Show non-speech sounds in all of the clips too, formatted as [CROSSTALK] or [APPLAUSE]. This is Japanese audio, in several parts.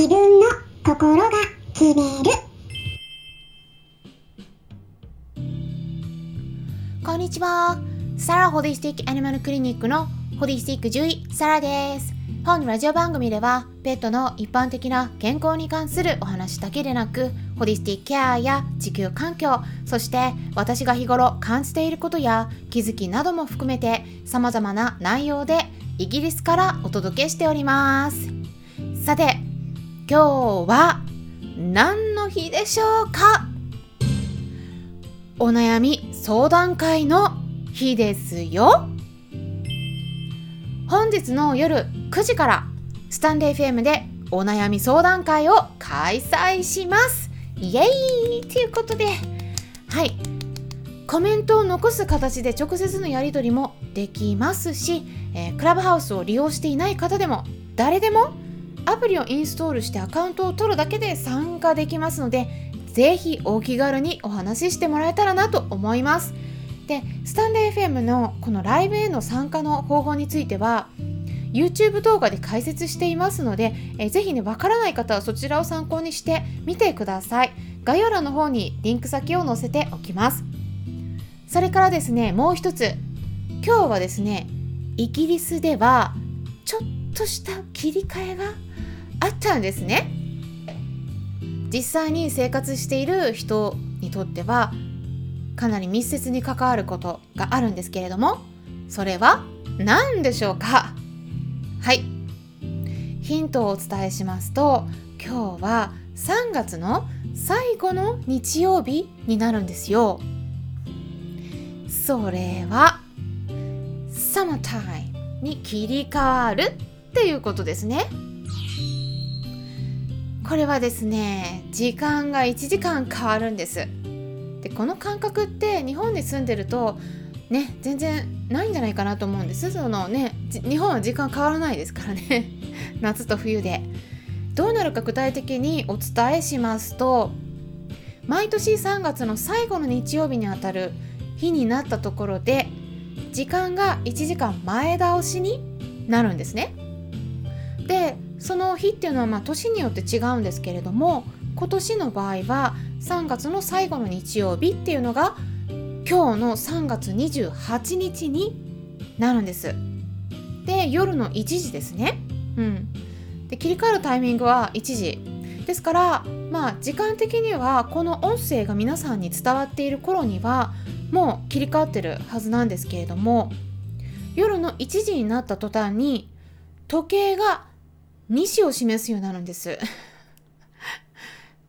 自分の心が決める。こんにちは。サラホリスティックアニマルクリニックのホリスティック獣医サラです。本ラジオ番組ではペットの一般的な健康に関するお話だけでなくホリスティックケアや地球環境そして私が日頃感じていることや気づきなども含めて様々な内容でイギリスからお届けしております。さて今日は何の日でしょうか？お悩み相談会の日ですよ。本日の夜9時からスタンレー FM でお悩み相談会を開催します。イエーイ！ということではい。コメントを残す形で直接のやり取りもできますし、えー、クラブハウスを利用していない方でも誰でもアプリをインストールしてアカウントを取るだけで参加できますのでぜひお気軽にお話ししてもらえたらなと思います。でスタンレー FM のこのライブへの参加の方法については YouTube 動画で解説していますので、えー、ぜひねわからない方はそちらを参考にしてみてください。概要欄の方にリンク先を載せておきます。それからですねもう一つ。今日はですねイギリスではちょっとした切り替えがあったんですね。実際に生活している人にとってはかなり密接に関わることがあるんですけれどもそれは何でしょうか？はい。ヒントをお伝えしますと今日は3月の最後の日曜日になるんですよ。それはサマータイムに切り替わるっていうことですね。これはですね時間が1時間変わるんです。でこの感覚って日本に住んでるとね全然ないんじゃないかなと思うんです。そのね日本は時間変わらないですからね。[LAUGHS] 夏と冬で。どうなるか具体的にお伝えしますと毎年3月の最後の日曜日にあたる日になったところで時間が1時間前倒しになるんですね。でその日っていうのはまあ年によって違うんですけれども今年の場合は3月の最後の日曜日っていうのが今日の3月28日になるんです。で夜の1時ですね。うん。で切り替わるタイミングは1時。ですからまあ時間的にはこの音声が皆さんに伝わっている頃にはもう切り替わってるはずなんですけれども夜の1時になった途端に時計が2時を示すようになるんです。[LAUGHS]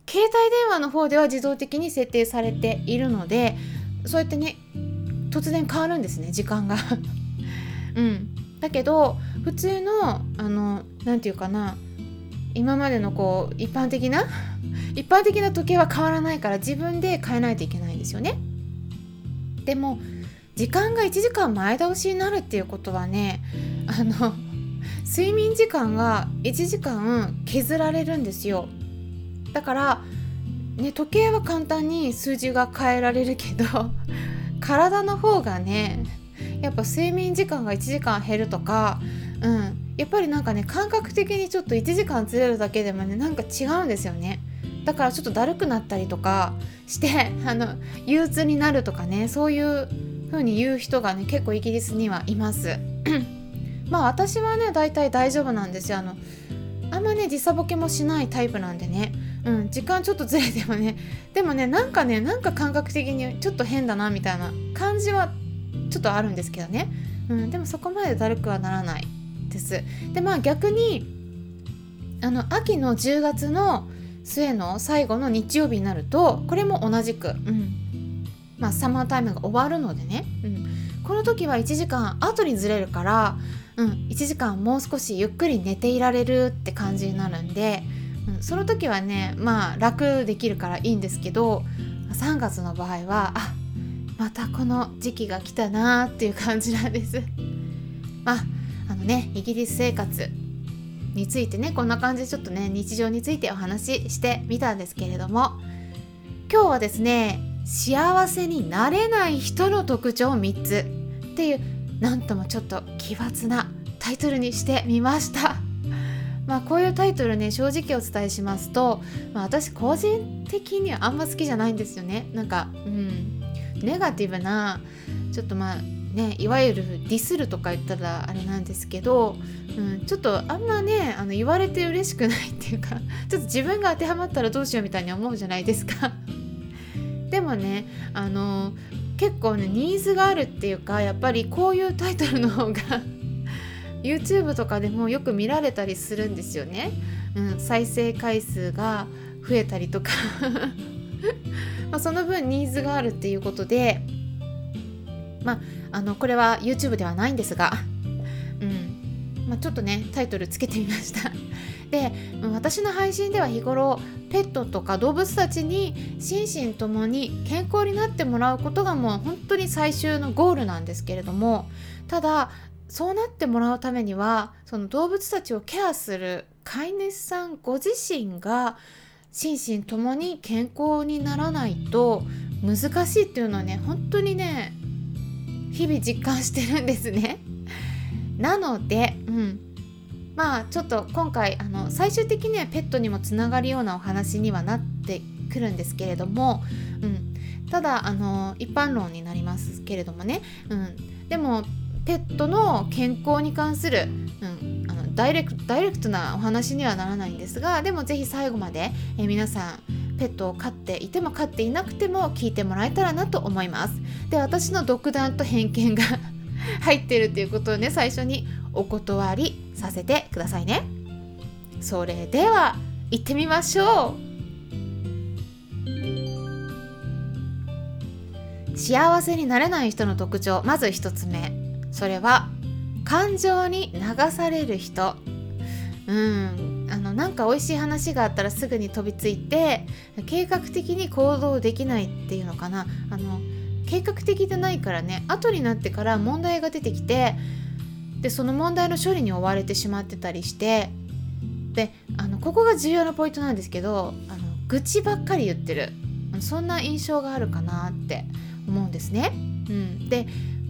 携帯電話の方では自動的に設定されているのでそうやってね突然変わるんですね時間が。[LAUGHS] うん。だけど普通のあの何て言うかな今までのこう一般的な [LAUGHS] 一般的な時計は変わらないから自分で変えないといけないんですよね。でも時間が1時間前倒しになるっていうことはねあの睡眠時間が1時間削られるんですよ。だから、ね、時計は簡単に数字が変えられるけど [LAUGHS] 体の方がねやっぱ睡眠時間が1時間減るとか、うん、やっぱりなんかね感覚的にちょっと1時間ずれるだけでもねなんか違うんですよね。だからちょっとだるくなったりとかして [LAUGHS] あの憂鬱になるとかねそういう風に言う人がね結構イギリスにはいます。まあ私はね大体大丈夫なんですよ。あのあんまね時差ボケもしないタイプなんでね。うん、時間ちょっとずれてもね。でもねなんかねなんか感覚的にちょっと変だなみたいな感じはちょっとあるんですけどね、うん、でもそこまでだるくはならないです。でまあ逆にあの秋の10月の末の最後の日曜日になるとこれも同じく、うん。まあ、サマータイムが終わるのでね、うん、この時は1時間後にずれるから、うん、1時間もう少しゆっくり寝ていられるって感じになるんでうん、その時はねまあ楽できるからいいんですけど3月の場合はあまたこの時期が来たなっていう感じなんです。[LAUGHS] まああのねイギリス生活についてねこんな感じでちょっとね日常についてお話ししてみたんですけれども今日はですね幸せになれない人の特徴3つっていうなんともちょっと奇抜なタイトルにしてみました。[LAUGHS] まあこういうタイトルね正直お伝えしますと、まあ、私個人的にはあんま好きじゃないんですよね。なんかうん。ネガティブなちょっとまあねいわゆるディスるとか言ったらあれなんですけど、うん、ちょっとあんまねあの言われて嬉しくないっていうか [LAUGHS] ちょっと自分が当てはまったらどうしようみたいに思うじゃないですか。[LAUGHS] でもねあの結構ねニーズがあるっていうかやっぱりこういうタイトルの方が [LAUGHS] YouTube とかでもよく見られたりするんですよね、うん、再生回数が増えたりとか。[LAUGHS] まその分ニーズがあるっていうことで。まああのこれは YouTube ではないんですが、まあ、ちょっとねタイトルつけてみました [LAUGHS] で私の配信では日頃ペットとか動物たちに心身ともに健康になってもらうことがもう本当に最終のゴールなんですけれどもただそうなってもらうためにはその動物たちをケアする飼い主さんご自身が心身ともに健康にならないと難しいっていうのはね本当にね日々実感してるんですね。なので、うん、まあちょっと今回あの最終的にはペットにもつながるようなお話にはなってくるんですけれども、うん、ただあの一般論になりますけれどもね、うん、でもペットの健康に関する、うん、あのダイレクダイレクトなお話にはならないんですがでも是非最後まで、え皆さんペットを飼っていても飼っていなくても聞いてもらえたらなと思います。で私の独断と偏見が入ってるっていうことをね最初にお断りさせてくださいね。それでは行ってみましょう。幸せになれない人の特徴まず1つ目。それは感情に流される人。うん。あのなんか美味しい話があったらすぐに飛びついて計画的に行動できないっていうのかな。あの計画的でないからね後になってから問題が出てきてでその問題の処理に追われてしまってたりしてであのここが重要なポイントなんですけどあの愚痴ばっかり言ってるそんな印象があるかなって思うんですね。うん、で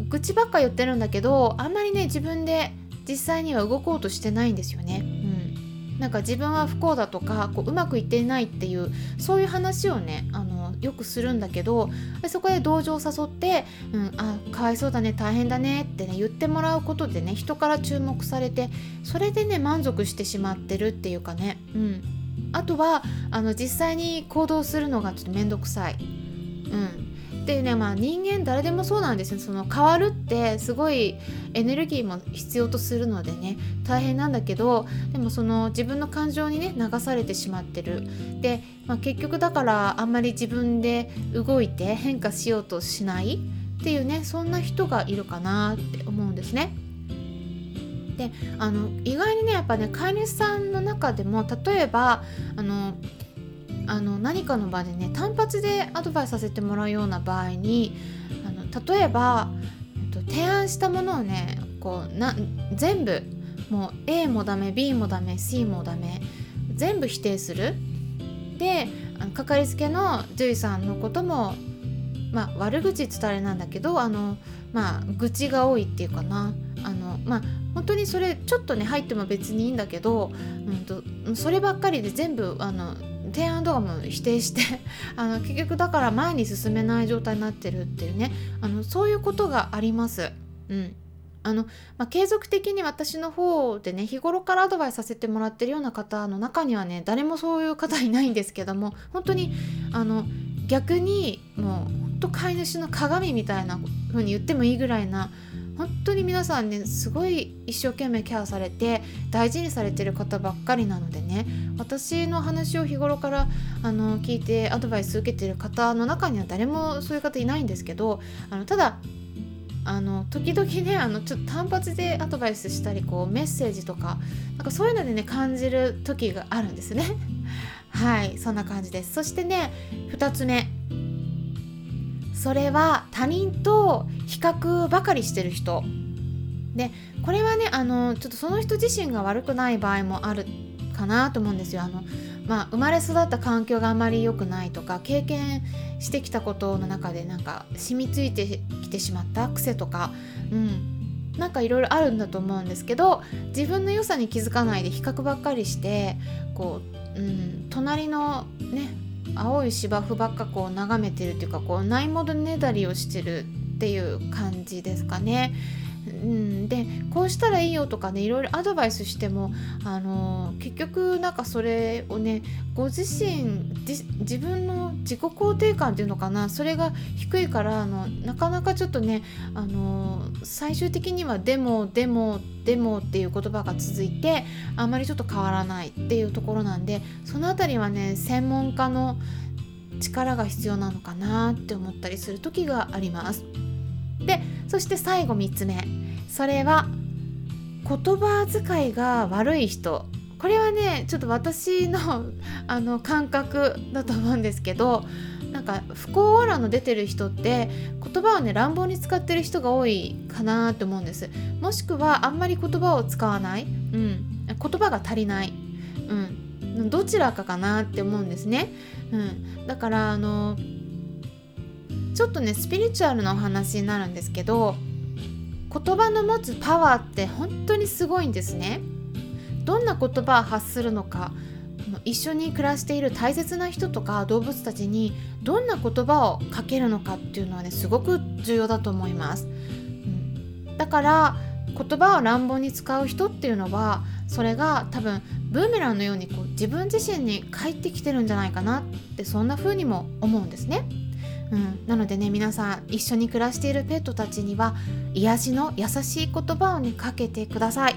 愚痴ばっか言ってるんだけどあんまりね自分で実際には動こうとしてないんですよね。うん、なんか自分は不幸だとかこううまくいっていないっていうそういう話をねあのよくするんだけどそこで同情を誘って「うん、あかわいそうだね大変だね」ってね言ってもらうことでね人から注目されてそれでね満足してしまってるっていうかね、うん、あとはあの実際に行動するのがちょっと面倒くさい。うんでねまあ人間誰でもそうなんですよその変わるってすごいエネルギーも必要とするのでね大変なんだけどでもその自分の感情にね流されてしまってるで、まあ、結局だからあんまり自分で動いて変化しようとしないっていうねそんな人がいるかなって思うんですね。であの意外にねやっぱね飼い主さんの中でも例えばあのあの何かの場でね単発でアドバイスさせてもらうような場合にあの例えば、えっと、提案したものをねこうな全部もう A もダメ B もダメ C もダメ全部否定する。でかかりつけの獣医さんのこともまあ悪口伝えなんだけどあのまあ愚痴が多いっていうかな。あのまあ本当にそれちょっとね入っても別にいいんだけど、うんと、そればっかりで全部あの提案とかも否定して [LAUGHS] あの結局だから前に進めない状態になってるっていうねあのそういうことがあります。うんあのまあ、継続的に私の方でね日頃からアドバイスさせてもらってるような方の中にはね誰もそういう方いないんですけども本当にあの逆にもう本当飼い主の鏡みたいな風に言ってもいいぐらいな本当に皆さんねすごい一生懸命ケアされて大事にされてる方ばっかりなのでね私の話を日頃からあの聞いてアドバイス受けてる方の中には誰もそういう方いないんですけどあのただあの時々ねあのちょっと単発でアドバイスしたりこうメッセージとかなんかそういうのでね感じる時があるんですね。[LAUGHS] はいそんな感じです。そしてね2つ目。それは他人と比較ばかりしてる人。でこれはねあのちょっとその人自身が悪くない場合もあるかなと思うんですよ。あのまあ、生まれ育った環境があまり良くないとか経験してきたことの中でなんか染みついてきてしまった癖とか、うん、なんかいろいろあるんだと思うんですけど自分の良さに気づかないで比較ばっかりしてこう、うん、隣のね青い芝生ばっかこう眺めてるっていうかこうないものねだりをしてるっていう感じですかね。うん、でこうしたらいいよとかねいろいろアドバイスしても、あの、結局なんかそれをねご自身自分の自己肯定感っていうのかなそれが低いからあのなかなかちょっとね、あの、最終的には「でもでもでも」っていう言葉が続いてあんまりちょっと変わらないっていうところなんでその辺りはね専門家の力が必要なのかなって思ったりする時があります。でそして最後3つ目。それは言葉遣いが悪い人。これはねちょっと私の [LAUGHS] あの感覚だと思うんですけどなんか不幸オーラの出てる人って言葉をね乱暴に使ってる人が多いかなって思うんです。もしくはあんまり言葉を使わない、うん、言葉が足りない、うん、どちらかかなって思うんですね、うん、だからあのちょっとねスピリチュアルなお話になるんですけど言葉の持つパワーって本当にすごいんですね。どんな言葉を発するのか一緒に暮らしている大切な人とか動物たちにどんな言葉をかけるのかっていうのはねすごく重要だと思います、うん、だから言葉を乱暴に使う人っていうのはそれが多分ブーメランのようにこう自分自身に返ってきてるんじゃないかなってそんな風にも思うんですね。うん、なのでね皆さん一緒に暮らしているペットたちには癒しの優しい言葉をねかけてください。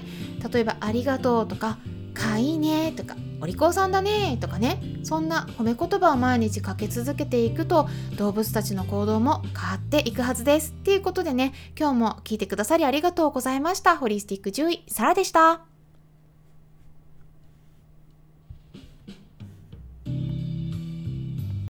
例えば「ありがとう」とか「かいいね」とか「お利口さんだね」とかね。そんな褒め言葉を毎日かけ続けていくと動物たちの行動も変わっていくはずです。っていうことでね今日も聞いてくださりありがとうございました。ホリスティック獣医サラでした。